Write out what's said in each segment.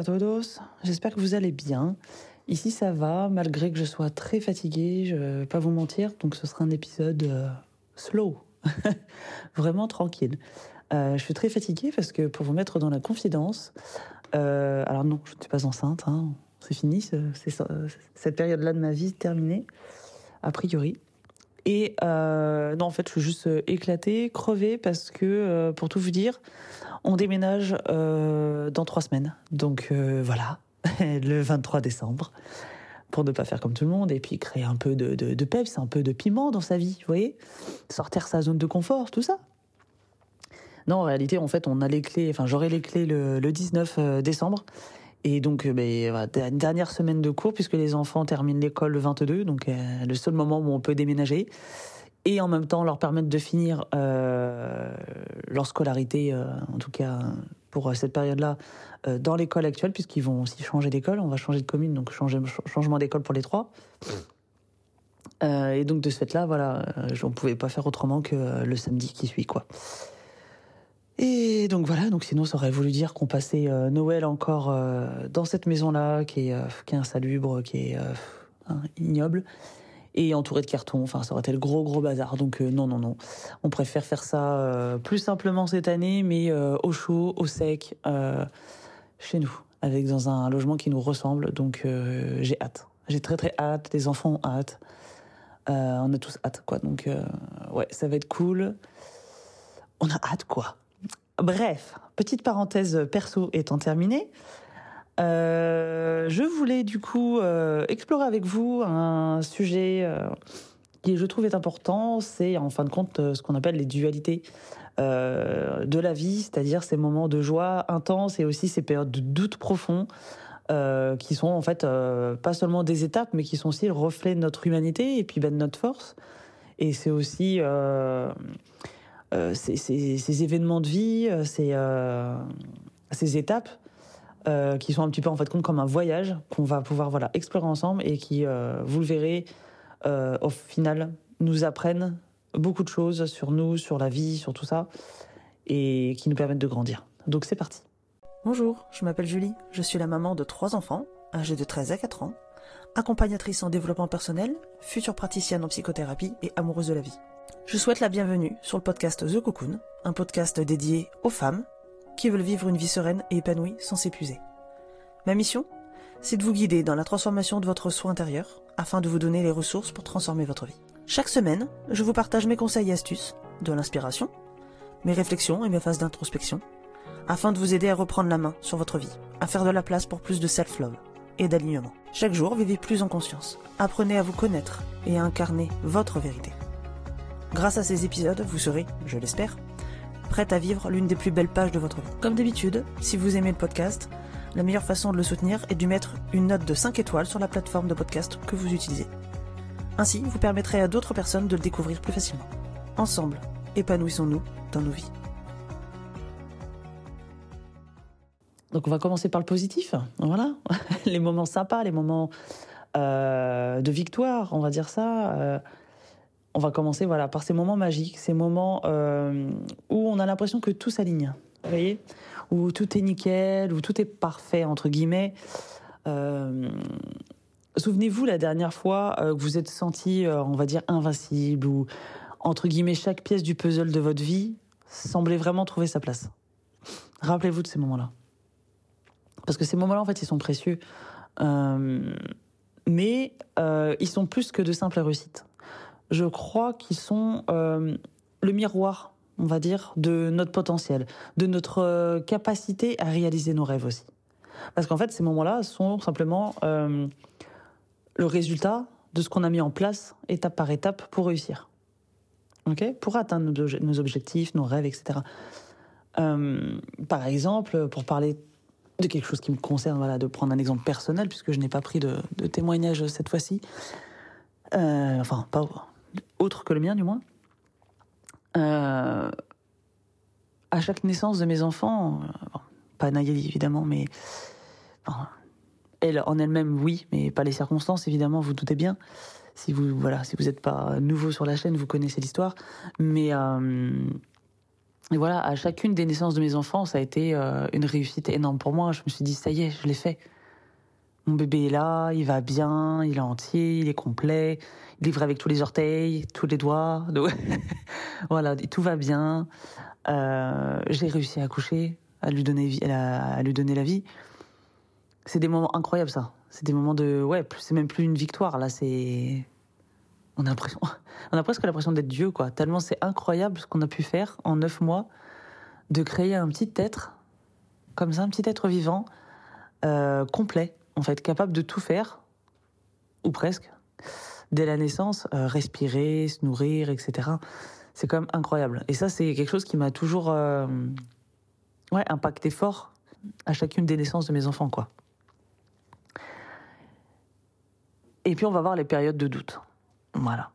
a. J'espère que vous allez bien. Ici ça va, malgré que je sois très fatiguée, je vais pas vous mentir, donc ce sera un épisode euh, slow, vraiment tranquille. Euh, je suis très fatiguée parce que pour vous mettre dans la confidence, euh, alors non, je ne suis pas enceinte, hein, c'est fini, c'est, cette période-là de ma vie terminée, a priori. Et euh, non, en fait, je suis juste euh, éclatée, crevée, parce que, euh, pour tout vous dire, on déménage dans trois semaines. Donc voilà, le 23 décembre, pour ne pas faire comme tout le monde, et puis créer un peu de, de, de peps, un peu de piment dans sa vie, vous voyez Sortir sa zone de confort, tout ça. Non, en réalité, en fait, on a les clés, enfin, j'aurai les clés le, le 19 euh, décembre. Et donc, euh, ben, dernière semaine de cours, puisque les enfants terminent l'école le 22, donc euh, le seul moment où on peut déménager. Et en même temps, leur permettre de finir euh, leur scolarité, en tout cas pour cette période-là, dans l'école actuelle, puisqu'ils vont aussi changer d'école. On va changer de commune, donc changement d'école pour les trois. Et donc, de ce fait-là, voilà, on ne pouvait pas faire autrement que le samedi qui suit, quoi. Et donc voilà, donc sinon ça aurait voulu dire qu'on passait euh, Noël encore euh, dans cette maison-là, qui est, euh, qui est insalubre, qui est euh, hein, ignoble, et entouré de cartons. Enfin, ça aurait été le gros gros bazar. Donc non, non, non. On préfère faire ça plus simplement cette année, mais au chaud, au sec, chez nous, avec dans un logement qui nous ressemble. Donc j'ai hâte. J'ai très très hâte. Les enfants ont hâte. On a tous hâte, quoi. Donc ouais, ça va être cool. On a hâte, quoi. Bref, petite parenthèse perso étant terminée, euh, je voulais du coup euh, explorer avec vous un sujet euh, qui je trouve est important, c'est en fin de compte ce qu'on appelle les dualités de la vie, c'est-à-dire ces moments de joie intense et aussi ces périodes de doute profond. qui sont en fait pas seulement des étapes, mais qui sont aussi le reflet de notre humanité et puis ben, de notre force. Et c'est aussi ces, ces- événements de vie, euh, ces, euh, ces étapes euh, qui sont un petit peu en fait comme un voyage qu'on va pouvoir voilà explorer ensemble et qui, euh, vous le verrez, euh, au final nous apprennent beaucoup de choses sur nous, sur la vie, sur tout ça, et qui nous permettent de grandir. Donc c'est parti. Bonjour, je m'appelle Julie, je suis la maman de trois enfants, âgés de 13 à 4 ans, accompagnatrice en développement personnel, future praticienne en psychothérapie et amoureuse de la vie. Je souhaite la bienvenue sur le podcast The Cocoon, un podcast dédié aux femmes qui veulent vivre une vie sereine et épanouie sans s'épuiser. Ma mission C'est de vous guider dans la transformation de votre soi intérieur afin de vous donner les ressources pour transformer votre vie. Chaque semaine, je vous partage mes conseils et astuces, de l'inspiration, mes réflexions et mes phases d'introspection afin de vous aider à reprendre la main sur votre vie, à faire de la place pour plus de self-love et d'alignement. Chaque jour, vivez plus en conscience. Apprenez à vous connaître et à incarner votre vérité. Grâce à ces épisodes, vous serez, je l'espère, prête à vivre l'une des plus belles pages de votre vie. Comme d'habitude, si vous aimez le podcast, la meilleure façon de le soutenir est de mettre une note de 5 étoiles sur la plateforme de podcast que vous utilisez. Ainsi, vous permettrez à d'autres personnes de le découvrir plus facilement. Ensemble, épanouissons-nous dans nos vies. Donc on va commencer par le positif, voilà, les moments sympas, les moments euh, de victoire, on va dire ça. Euh, on va commencer voilà par ces moments magiques, ces moments euh, où on a l'impression que tout s'aligne, voyez, où tout est nickel, où tout est parfait entre guillemets. Euh, Souvenez-vous la dernière fois euh, que vous êtes senti, on va dire, invincible ou entre guillemets chaque pièce du puzzle de votre vie semblait vraiment trouver sa place. Rappelez-vous de ces moments-là. Parce que ces moments-là, en fait, ils sont précieux. Mais ils sont plus que de simples réussites. Je crois qu'ils sont euh, le miroir, on va dire, de notre potentiel, de notre euh, capacité à réaliser nos rêves aussi. Parce qu'en fait, ces moments-là sont simplement euh, le résultat de ce qu'on a mis en place étape par étape pour réussir. Ok? Pour atteindre nos, obje- nos objectifs, nos rêves, etc. Par exemple, pour parler de quelque chose qui me concerne, voilà, de prendre un exemple personnel, puisque je n'ai pas pris de, témoignage cette fois-ci. Enfin, pas autre que le mien, du moins. Euh, à chaque naissance de mes enfants, euh, pas Nayeli évidemment, mais elle en elle-même, oui, mais pas les circonstances, évidemment, vous doutez bien. Si vous voilà, si vous n'êtes pas nouveau sur la chaîne, vous connaissez l'histoire. Mais euh, voilà, à chacune des naissances de mes enfants, ça a été une réussite énorme pour moi. Je me suis dit, ça y est, je l'ai fait. Mon bébé est là, il va bien, il est entier, il est complet, il livre avec tous les orteils, tous les doigts. voilà, tout va bien. Euh, j'ai réussi à accoucher, à lui donner, la vie. C'est des moments incroyables, ça. C'est des moments de, ouais, c'est même plus une victoire là. C'est, on a on a presque l'impression d'être Dieu, quoi. Tellement c'est incroyable ce qu'on a pu faire en neuf mois, de créer un petit être, comme ça, un petit être vivant, euh, complet en fait, capable de tout faire, ou presque, dès la naissance, euh, respirer, se nourrir, etc. C'est quand même incroyable. Et ça, c'est quelque chose qui m'a toujours euh, ouais, impacté fort à chacune des naissances de mes enfants, quoi. Et puis on va voir les périodes de doute. Voilà.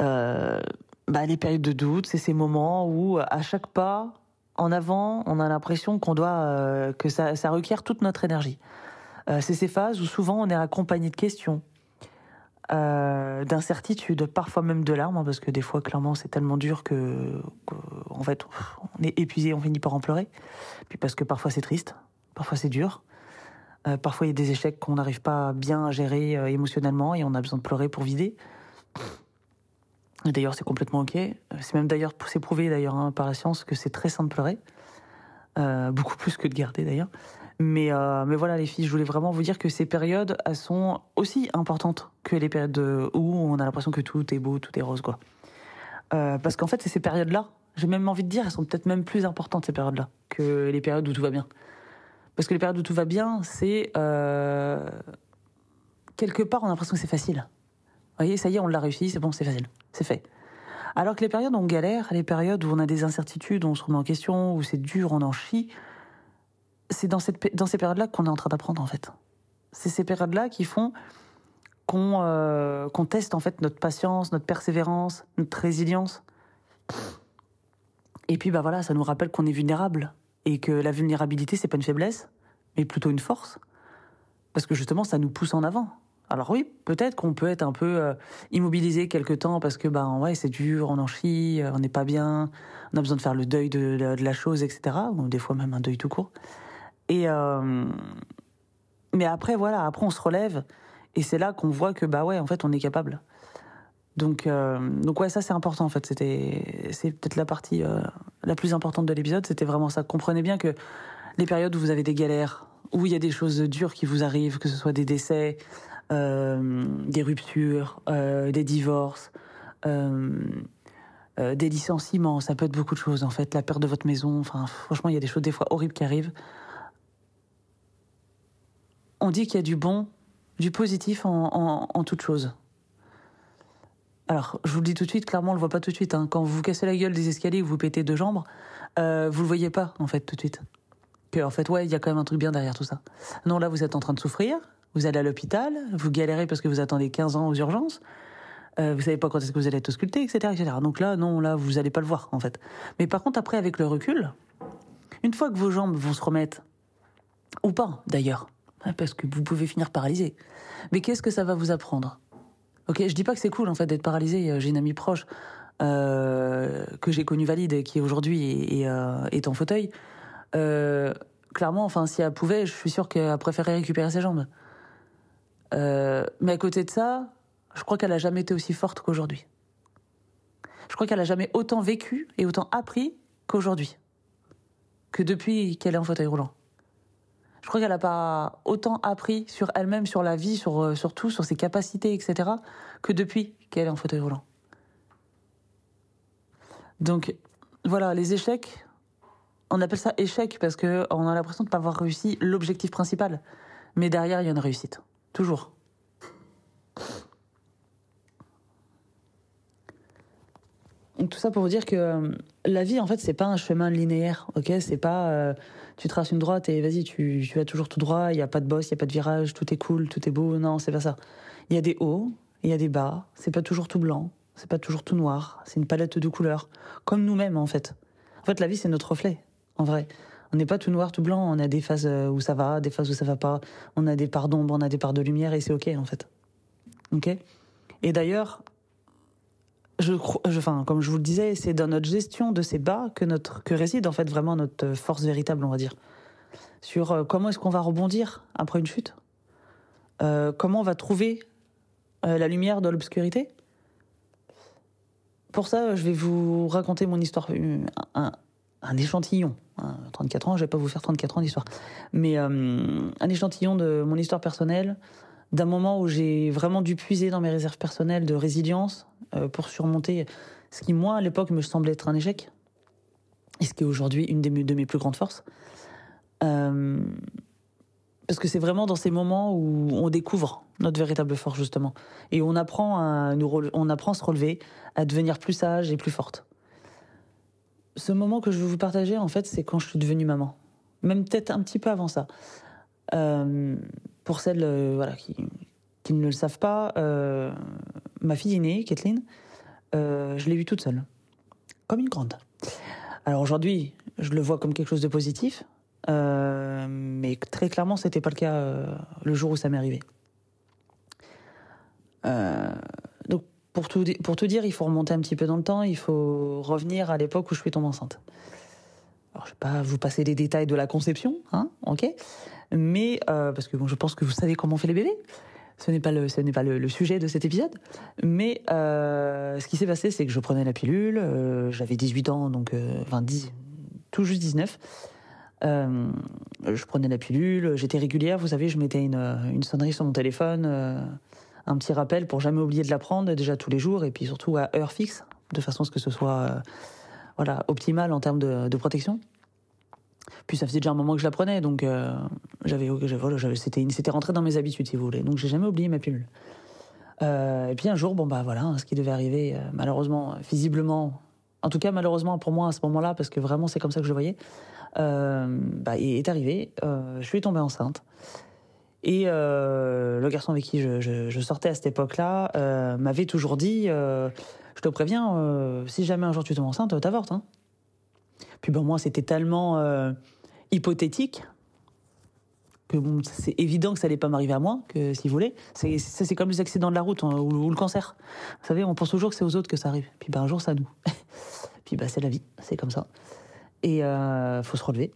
Euh, bah, les périodes de doute, c'est ces moments où à chaque pas en avant, on a l'impression qu'on doit que ça, ça requiert toute notre énergie. Euh, c'est ces phases où souvent on est accompagné de questions, euh, d'incertitudes, parfois même de larmes, hein, parce que des fois, clairement, c'est tellement dur que, en fait, on est épuisé, on finit par en pleurer. Puis parce que parfois c'est triste, parfois c'est dur. Euh, parfois il y a des échecs qu'on n'arrive pas bien à gérer émotionnellement et on a besoin de pleurer pour vider. D'ailleurs, c'est complètement ok. C'est même d'ailleurs, c'est prouvé d'ailleurs hein, par la science que c'est très sain de pleurer, beaucoup plus que de garder d'ailleurs. Mais, euh, mais voilà, les filles, je voulais vraiment vous dire que ces périodes, elles sont aussi importantes que les périodes où on a l'impression que tout est beau, tout est rose, quoi. Euh, parce qu'en fait, c'est ces périodes-là, j'ai même envie de dire, elles sont peut-être même plus importantes, ces périodes-là, que les périodes où tout va bien. Parce que les périodes où tout va bien, c'est. Euh, quelque part, on a l'impression que c'est facile. Vous voyez, ça y est, on l'a réussi, c'est bon, c'est facile, c'est fait. Alors que les périodes où on galère, les périodes où on a des incertitudes, où on se remet en question, où c'est dur, on en chie, c'est dans, cette, dans ces périodes-là qu'on est en train d'apprendre, en fait. C'est ces périodes-là qui font qu'on euh, teste, en fait, notre patience, notre persévérance, notre résilience. Et puis, bah voilà, ça nous rappelle qu'on est vulnérable. Et que la vulnérabilité, c'est pas une faiblesse, mais plutôt une force. Parce que justement, ça nous pousse en avant. Alors oui, peut-être qu'on peut être un peu euh, immobilisé quelque temps parce que ben ouais c'est dur, on en chie, euh, on n'est pas bien, on a besoin de faire le deuil de, de la chose, etc. Ou des fois même un deuil tout court. Euh, mais après voilà, après on se relève et c'est là qu'on voit que bah ouais, en fait, on est capable. Donc euh, donc ouais, ça c'est important en fait. C'était c'est peut-être la partie euh, la plus importante de l'épisode. C'était vraiment ça. Comprenez bien que les périodes où vous avez des galères, où il y a des choses dures qui vous arrivent, que ce soit des décès, des ruptures, des divorces. des licenciements, ça peut être beaucoup de choses en fait, la perte de votre maison, enfin franchement il y a des choses des fois horribles qui arrivent dit qu'il y a du bon, du positif en, toute chose. Alors, je vous le dis tout de suite, clairement, on le voit pas tout de suite. Hein. Quand vous vous cassez la gueule des escaliers, vous pétez deux jambes, euh, vous le voyez pas, en fait, tout de suite. Que, en fait, ouais, il y a quand même un truc bien derrière tout ça. Non, là, vous êtes en train de souffrir, vous allez à l'hôpital, vous galérez parce que vous attendez 15 ans aux urgences, euh, vous savez pas quand est-ce que vous allez être ausculté, etc., etc. Donc là, non, là, vous allez pas le voir, en fait. Mais par contre, après, avec le recul, une fois que vos jambes vont se remettre, ou pas, d'ailleurs, parce que vous pouvez finir paralysé. Mais qu'est-ce que ça va vous apprendre? Ok, je dis pas que c'est cool en fait d'être paralysé. Euh, j'ai une amie proche euh, que j'ai connue valide qui aujourd'hui est, euh, en fauteuil. clairement, enfin, si elle pouvait, je suis sûr qu'elle préférerait récupérer ses jambes. mais à côté de ça, je crois qu'elle a jamais été aussi forte qu'aujourd'hui. Je crois qu'elle a jamais autant vécu et autant appris qu'aujourd'hui, que depuis qu'elle est en fauteuil roulant je crois qu'elle n'a pas autant appris sur elle-même, sur la vie, sur, euh, tout, sur ses capacités, etc., que depuis qu'elle est en fauteuil roulant. Donc, voilà, les échecs, on appelle ça échec parce qu'on a l'impression de ne pas avoir réussi l'objectif principal. Mais derrière, il y a une réussite. Toujours. tout ça pour vous dire que euh, la vie, en fait, c'est pas un chemin linéaire, ok? C'est pas euh, tu traces une droite et vas-y, tu, vas toujours tout droit, il n'y a pas de boss, il n'y a pas de virage, tout est cool, tout est beau. Non, c'est pas ça. Il y a des hauts, il y a des bas, c'est pas toujours tout blanc, c'est pas toujours tout noir, c'est une palette de couleurs, comme nous-mêmes, en fait. En fait, la vie, c'est notre reflet, en vrai. On n'est pas tout noir, tout blanc, on a des phases euh, où ça va, des phases où ça va pas, on a des parts d'ombre, on a des parts de lumière et c'est ok, en fait. Ok? Et d'ailleurs, je, comme je vous le disais, c'est dans notre gestion de ces bas que, notre, que réside en fait vraiment notre force véritable, on va dire. Sur euh, comment est-ce qu'on va rebondir après une chute, euh, comment on va trouver euh, la lumière dans l'obscurité? Pour ça, je vais vous raconter mon histoire, un, un échantillon. 34 ans, je vais pas vous faire 34 ans d'histoire, mais un échantillon de mon histoire personnelle, d'un moment où j'ai vraiment dû puiser dans mes réserves personnelles de résilience euh, pour surmonter ce qui, moi, à l'époque, me semblait être un échec, et ce qui est aujourd'hui une de mes plus grandes forces. Euh, parce que c'est vraiment dans ces moments où on découvre notre véritable force, justement. Et on apprend à, nous on apprend à se relever, à devenir plus sage et plus forte. Ce moment que je veux vous partager, en fait, c'est quand je suis devenue maman. Même peut-être un petit peu avant ça. Euh, pour celles euh, voilà, qui, ne le savent pas, euh, ma fille aînée, Kathleen, je l'ai vue toute seule, comme une grande. Alors aujourd'hui, je le vois comme quelque chose de positif, mais très clairement, c'était pas le cas le jour où ça m'est arrivé. donc pour tout, pour tout dire, il faut remonter un petit peu dans le temps, il faut revenir à l'époque où je suis tombée enceinte. Alors, je vais pas vous passer les détails de la conception, hein, ok mais euh, parce que bon, je pense que vous savez comment on fait les bébés. Ce n'est pas le, ce n'est pas le, sujet de cet épisode. Mais euh, ce qui s'est passé, c'est que je prenais la pilule. Euh, j'avais 18 ans, donc enfin 10, tout juste 19. je prenais la pilule, j'étais régulière, vous savez, je mettais une, une sonnerie sur mon téléphone, un petit rappel pour jamais oublier de la prendre déjà tous les jours et puis surtout à heure fixe, de façon à ce que ce soit voilà optimal en termes de, protection. Puis ça faisait déjà un moment que je la prenais, donc euh, j'avais, voilà, c'était, c'était rentré dans mes habitudes, si vous voulez. Donc j'ai jamais oublié ma pilule. Euh, et puis un jour, bon bah voilà, hein, ce qui devait arriver, euh, malheureusement, visiblement, en tout cas malheureusement pour moi à ce moment-là, parce que vraiment c'est comme ça que je le voyais, bah, est arrivé. je suis tombée enceinte. Et le garçon avec qui je, sortais à cette époque-là m'avait toujours dit, je te préviens, si jamais un jour tu tombes enceinte, t'avortes. Hein. Puis ben moi, c'était tellement euh, hypothétique que c'est évident que ça allait pas m'arriver à moi, que si vous voulez. C'est, c'est comme les accidents de la route hein, ou, le cancer. Vous savez, on pense toujours que c'est aux autres que ça arrive. Puis ben, un jour, à nous. Puis ben, c'est la vie, c'est comme ça. Et euh, faut se relever.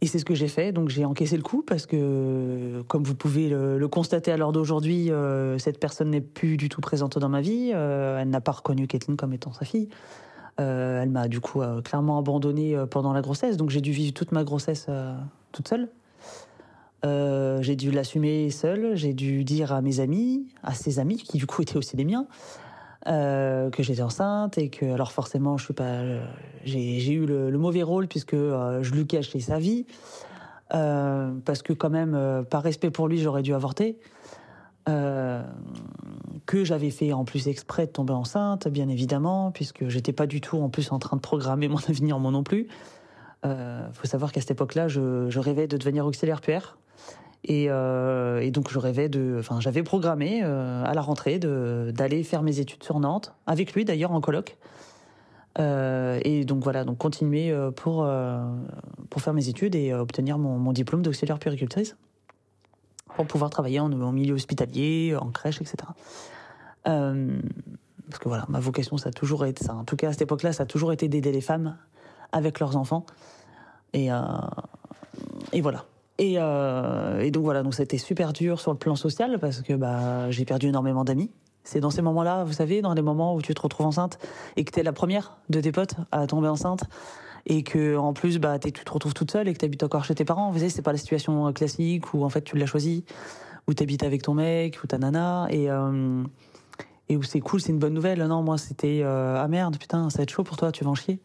Et c'est ce que j'ai fait, donc j'ai encaissé le coup parce que, comme vous pouvez le, constater à l'heure d'aujourd'hui, euh, cette personne n'est plus du tout présente dans ma vie. Euh, elle n'a pas reconnu Kathleen comme étant sa fille. Euh, elle m'a du coup clairement abandonnée pendant la grossesse, donc j'ai dû vivre toute ma grossesse toute seule. j'ai dû l'assumer seule, j'ai dû dire à mes amis, à ses amis, qui du coup étaient aussi les miens, que j'étais enceinte et que alors forcément je suis pas, j'ai eu le, mauvais rôle puisque je lui cachais sa vie, parce que quand même par respect pour lui j'aurais dû avorter. Euh, que j'avais fait en plus exprès de tomber enceinte, bien évidemment, puisque j'étais pas du tout en plus en train de programmer mon avenir moi non plus. Euh, faut savoir qu'à cette époque-là, je, rêvais de devenir auxiliaire Euh, et, donc je rêvais de, enfin j'avais programmé à la rentrée d'aller faire mes études sur Nantes avec lui d'ailleurs en coloc. et donc voilà, donc continuer pour pour faire mes études et obtenir mon, diplôme d'auxiliaire puéricultrice pour pouvoir travailler en, milieu hospitalier, en crèche, etc. Euh, parce que voilà, ma vocation, ça a toujours été ça. En tout cas, à cette époque-là, ça a toujours été d'aider les femmes avec leurs enfants. Et, euh, et voilà. Et, euh, et, donc voilà, donc c'était super dur sur le plan social parce que bah, j'ai perdu énormément d'amis. C'est dans ces moments-là, vous savez, dans les moments où tu te retrouves enceinte et que tu es la première de tes potes à tomber enceinte et que en plus bah tu te retrouves toute seule et que tu habites encore chez tes parents. Vous savez, c'est pas la situation euh, classique où en fait tu l'as choisi, où tu habites avec ton mec ou ta nana et euh, et où c'est cool, c'est une bonne nouvelle. Non, moi c'était euh, ah merde, putain, ça va être chaud pour toi, tu vas en chier.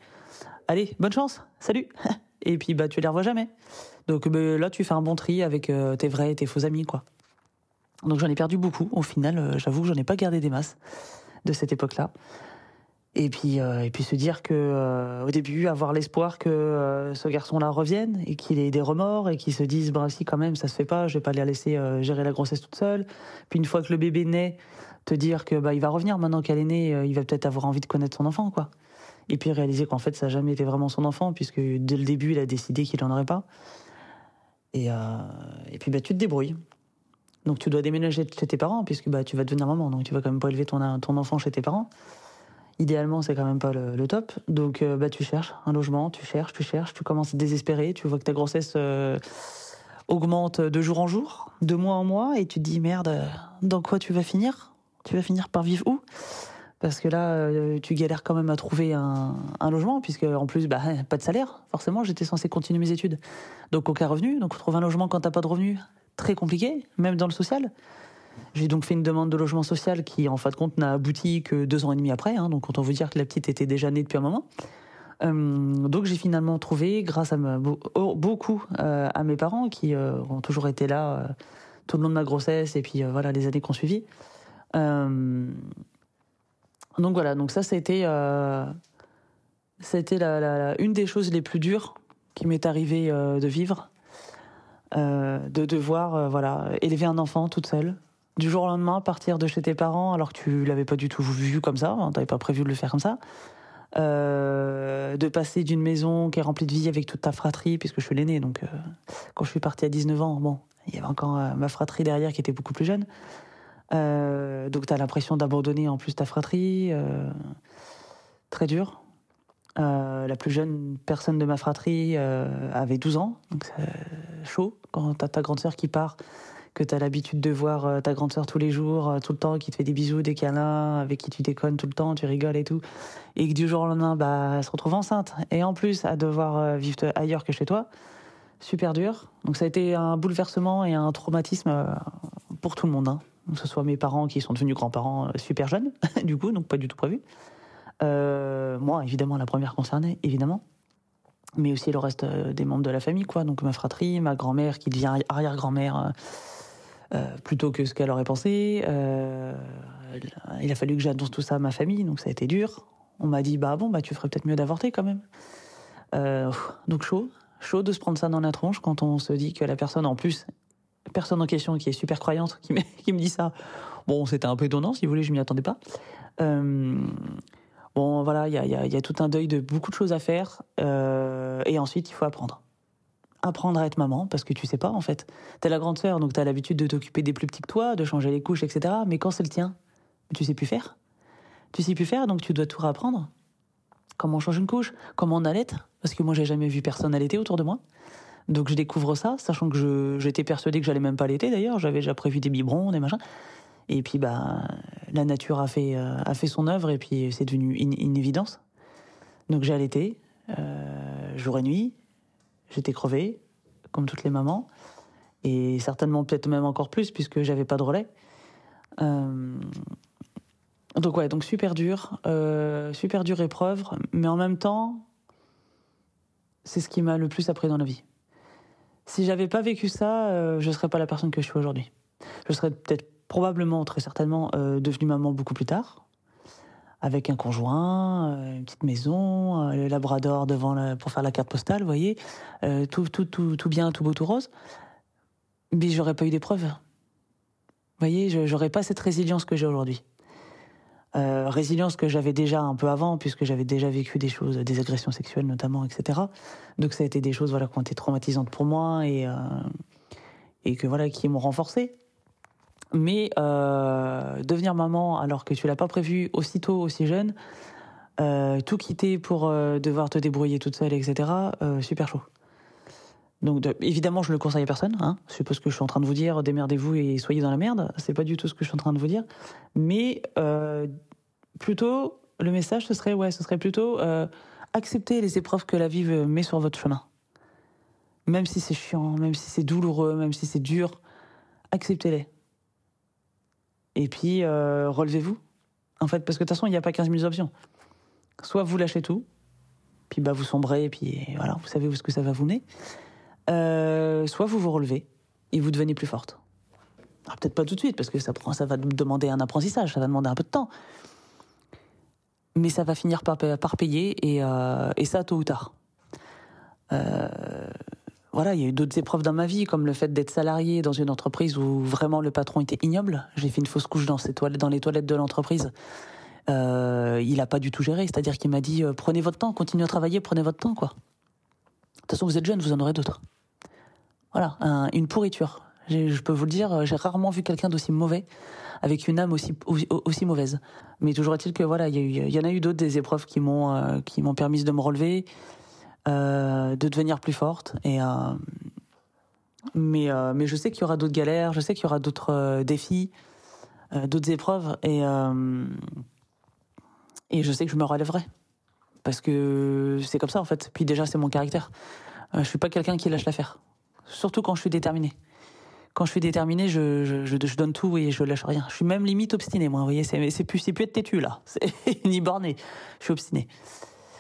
Allez, bonne chance, salut. et puis bah tu les revois jamais. Donc bah, là tu fais un bon tri avec tes vrais et tes faux amis quoi. Donc j'en ai perdu beaucoup au final, j'avoue que j'en ai pas gardé des masses de cette époque-là. Et puis, euh, et puis se dire que euh, au début, avoir l'espoir que euh, ce garçon-là revienne et qu'il ait des remords et qu'il se dise, bah si quand même, ça se fait pas, je vais pas les laisser gérer la grossesse toute seule. Puis une fois que le bébé naît, te dire que bah il va revenir maintenant qu'elle est née, il va peut-être avoir envie de connaître son enfant, quoi. Et puis réaliser qu'en fait, ça n'a jamais été vraiment son enfant puisque dès le début, il a décidé qu'il en aurait pas. Et, et puis bah tu te débrouilles. Donc tu dois déménager chez tes parents, puisque bah, tu vas devenir maman, donc tu vas quand même pas élever ton, ton enfant chez tes parents. Idéalement, c'est quand même pas le, top. Donc euh, bah, tu cherches un logement, tu cherches, tu cherches, tu commences à désespérer, tu vois que ta grossesse euh, augmente de jour en jour, de mois en mois, et tu te dis merde, dans quoi tu vas finir? Tu vas finir par vivre où? Parce que là, euh, tu galères quand même à trouver un, logement, puisque en plus, bah, pas de salaire. Forcément, j'étais censé continuer mes études. Donc aucun revenu. Donc trouver un logement quand t'as pas de revenu, très compliqué, même dans le social. J'ai donc fait une demande de logement social qui, en fin de compte, n'a abouti que deux ans et demi après. Hein. donc, on veut dire que la petite était déjà née depuis un moment. Euh, donc, j'ai finalement trouvé, grâce à beaucoup euh, à mes parents qui ont toujours été là tout le long de ma grossesse et puis voilà les années qu'on suivi. Donc voilà, donc ça, c'était euh, c'était la, une des choses les plus dures qui m'est arrivé euh, de vivre, euh, de devoir voilà élever un enfant toute seule, du jour au lendemain partir de chez tes parents alors que tu l'avais pas du tout vu comme ça, hein, t'avais pas prévu de le faire comme ça, de passer d'une maison qui est remplie de vie avec toute ta fratrie puisque je suis l'aîné, donc quand je suis partie à 19 ans, bon, il y avait encore ma fratrie derrière qui était beaucoup plus jeune. Euh, donc tu as l'impression d'abandonner en plus ta fratrie. Euh, très dur. Euh, la plus jeune personne de ma fratrie avait 12 ans, donc c'est chaud quand tu as ta grande sœur qui part, que tu as l'habitude de voir ta grande sœur tous les jours, tout le temps, qui te fait des bisous, des câlins, avec qui tu déconnes tout le temps, tu rigoles et tout, et que du jour au lendemain, bah, elle se retrouve enceinte, et en plus à devoir vivre ailleurs que chez toi, super dur. Donc ça a été un bouleversement et un traumatisme pour tout le monde. Hein que ce soit mes parents qui sont devenus grands-parents euh, super jeunes, du coup, donc pas du tout prévu. Euh, moi, évidemment, la première concernée, évidemment. Mais aussi le reste euh, des membres de la famille, quoi. Donc ma fratrie, ma grand-mère qui devient arrière-grand-mère plutôt que ce qu'elle aurait pensé. il a fallu que j'annonce tout ça à ma famille, donc ça a été dur. On m'a dit, bah bon, bah tu ferais peut-être mieux d'avorter quand même. donc chaud, chaud de se prendre ça dans la tronche quand on se dit que la personne en plus personne en question qui est super croyante qui me, dit ça. Bon, c'était un peu étonnant, si vous voulez, je m'y attendais pas. Euh, bon, voilà, il y a, y, a, y a, tout un deuil de beaucoup de choses à faire. Euh, et ensuite, il faut apprendre. Apprendre à être maman, parce que tu sais pas, en fait. T'es la grande sœur, donc t'as l'habitude de t'occuper des plus petits que toi, de changer les couches, etc. Mais quand c'est le tien, tu sais plus faire. Tu sais plus faire, donc tu dois tout réapprendre. Comment on change une couche, comment on allait, parce que moi, j'ai jamais vu personne allaiter autour de moi. Donc je découvre ça, sachant que j'étais persuadée que j'allais même pas l'été d'ailleurs, j'avais déjà prévu des biberons, des machins. Et puis bah la nature a fait euh, a fait son œuvre et puis c'est devenu une, évidence. Donc j'ai allaité euh, jour et nuit, j'étais crevée comme toutes les mamans et certainement peut-être même encore plus puisque j'avais pas de relais. Euh, donc ouais, donc super dur, super dure épreuve, mais en même temps, c'est ce qui m'a le plus appris dans la vie si j'avais pas vécu ça, euh, je serais pas la personne que je suis aujourd'hui. Je serais peut-être probablement, très certainement, euh, devenue maman beaucoup plus tard, avec un conjoint, euh, une petite maison, le labrador devant pour faire la carte postale, vous voyez, tout, tout, tout, tout bien, tout beau, tout rose. Mais j'aurais pas eu d'épreuves. Vous voyez, j'aurais pas cette résilience que j'ai aujourd'hui. Euh, résilience que j'avais déjà un peu avant, puisque j'avais déjà vécu des choses, des agressions sexuelles notamment, etc. Donc ça a été des choses voilà, qui ont été traumatisantes pour moi et, euh, et que voilà, qui m'ont renforcé. Mais euh, devenir maman alors que tu l'as pas prévu aussitôt, aussi jeune, tout quitter pour devoir te débrouiller toute seule, etc. super chaud. Donc évidemment, je ne le conseille à personne. Hein. Je suppose que je suis en train de vous dire démerdez-vous et soyez dans la merde. C'est pas du tout ce que je suis en train de vous dire. Mais euh, plutôt, le message ce serait ouais, ce serait plutôt euh, accepter les épreuves que la vie met sur votre chemin. Même si c'est chiant, même si c'est douloureux, même si c'est dur, acceptez-les. Et puis euh, relevez-vous. En fait, parce que de toute façon, il n'y a pas 15 000 options. Soit vous lâchez tout, puis bah vous sombrez, et puis voilà, vous savez où ce que ça va vous mener. Euh, soit vous vous relevez et vous devenez plus forte. peut-être pas tout de suite, parce que ça, va demander un apprentissage, ça va demander un peu de temps. Mais ça va finir par, payer, et, euh, et, ça tôt ou tard. Euh, voilà, il y a eu d'autres épreuves dans ma vie, comme le fait d'être salarié dans une entreprise où vraiment le patron était ignoble. J'ai fait une fausse couche dans, ses toilettes, dans les toilettes de l'entreprise. il n'a pas du tout géré, c'est-à-dire qu'il m'a dit prenez votre temps, continuez à travailler, prenez votre temps, quoi. De toute façon, vous êtes jeune, vous en aurez d'autres. Voilà, une pourriture. Je peux vous le dire, j'ai rarement vu quelqu'un d'aussi mauvais avec une âme aussi aussi, mauvaise. Mais toujours est-il que voilà, il y, en a eu d'autres des épreuves qui m'ont euh, qui m'ont permis de me relever, euh, de devenir plus forte. Et euh, mais euh, mais je sais qu'il y aura d'autres galères, je sais qu'il y aura d'autres euh, défis, d'autres épreuves et et je sais que je me relèverai parce que c'est comme ça en fait. Puis déjà c'est mon caractère. je suis pas quelqu'un qui lâche l'affaire, surtout quand je suis déterminé quand je suis déterminé, je, je, je, donne tout et je lâche rien. Je suis même limite obstiné, moi. Vous voyez, c'est, plus, plus être têtu là, ni borné. Je suis obstiné.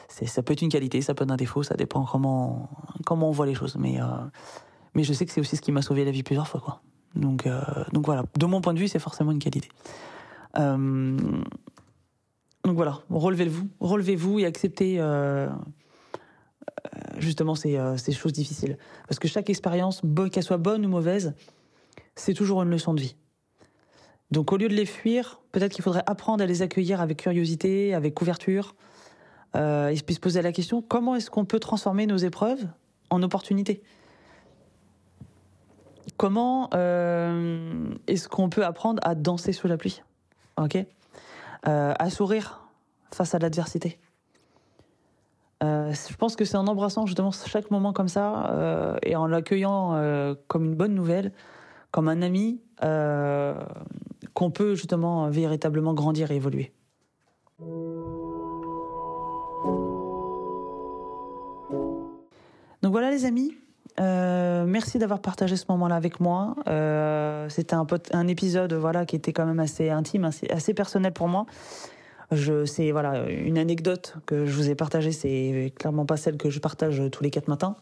Ça peut être une qualité, ça peut être un défaut, ça dépend comment, comment on voit les choses. Mais, euh, mais je sais que c'est aussi ce qui m'a sauvé la vie plusieurs fois, quoi. Donc, euh, donc voilà. De mon point de vue, c'est forcément une qualité. Euh, donc voilà, relevez-vous, relevez-vous et acceptez euh, justement ces, euh, ces choses difficiles. Parce que chaque expérience, qu'elle soit bonne ou mauvaise, c'est toujours une leçon de vie. Donc au lieu de les fuir, peut-être qu'il faudrait apprendre à les accueillir avec curiosité, avec ouverture, euh, et se poser la question comment est-ce qu'on peut transformer nos épreuves en opportunités? Comment euh, est-ce qu'on peut apprendre à danser sous la pluie? Euh, À sourire face à l'adversité euh, je pense que c'est en embrassant justement chaque moment comme ça euh, et en l'accueillant comme une bonne nouvelle comme un ami, qu'on peut justement véritablement grandir et évoluer. Donc voilà les amis, euh, merci d'avoir partagé ce moment-là avec moi. Euh, C'était un, épisode voilà qui était quand même assez intime, assez, personnel pour moi. C'est voilà une anecdote que je vous ai partagée, c'est clairement pas celle que je partage tous les quatre matins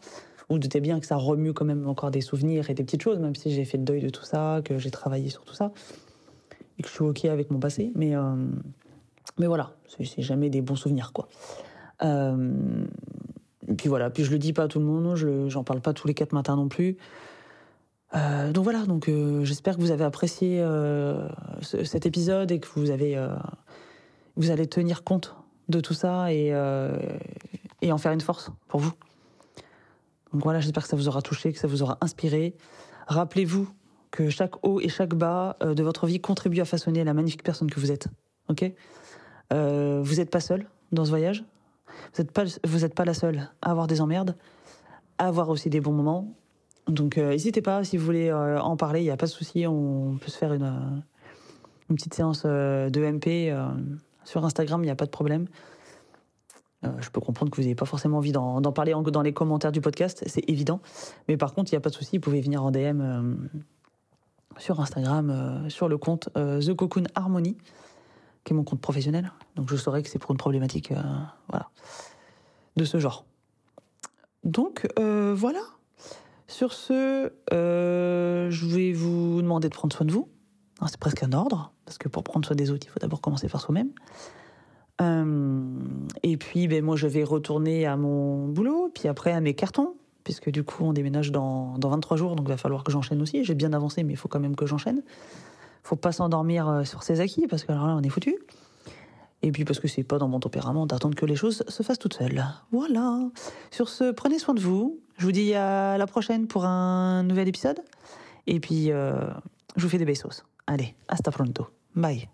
vous doutez bien que ça remue quand même encore des souvenirs et des petites choses, même si j'ai fait le deuil de tout ça, que j'ai travaillé sur tout ça, et que je suis OK avec mon passé. Mais, euh, mais voilà, c'est jamais des bons souvenirs, quoi. Euh, puis voilà, puis je le dis pas à tout le monde, je j'en parle pas tous les quatre matins non plus. Euh, donc voilà, donc euh, j'espère que vous avez apprécié euh, ce, cet épisode et que vous avez, vous allez tenir compte de tout ça et, en faire une force pour vous. Donc voilà, j'espère que ça vous aura touché, que ça vous aura inspiré. Rappelez-vous que chaque haut et chaque bas de votre vie contribue à façonner la magnifique personne que vous êtes. Ok? Vous n'êtes pas seul dans ce voyage. Vous n'êtes pas, vous êtes pas la seule à avoir des emmerdes, à avoir aussi des bons moments. Donc euh, n'hésitez pas, si vous voulez euh, en parler, il n'y a pas de souci, on peut se faire une, euh, petite séance de MP sur Instagram, il n'y a pas de problème. Je peux comprendre que vous n'ayez pas forcément envie d'en parler dans les commentaires du podcast, c'est évident. Mais par contre, il n'y a pas de souci, vous pouvez venir en DM sur Instagram, sur le compte The Cocoon Harmony, qui est mon compte professionnel. Donc je saurais que c'est pour une problématique euh, voilà, de ce genre. Donc euh, voilà. Sur ce, je vais vous demander de prendre soin de vous. C'est presque un ordre, parce que pour prendre soin des autres, il faut d'abord commencer par soi-même. Euh, et puis, ben, moi, je vais retourner à mon boulot, puis après à mes cartons, puisque du coup, on déménage dans, dans 23 jours, donc il va falloir que j'enchaîne aussi. J'ai bien avancé, mais il faut quand même que j'enchaîne. Faut pas s'endormir euh, sur ses acquis, parce que alors là, on est foutu. Et puis parce que c'est pas dans mon tempérament d'attendre que les choses se fassent toutes seules. Voilà. Sur ce, prenez soin de vous. Je vous dis à la prochaine pour un nouvel épisode. Et puis, euh, je vous fais des besos. Allez, hasta pronto. Bye.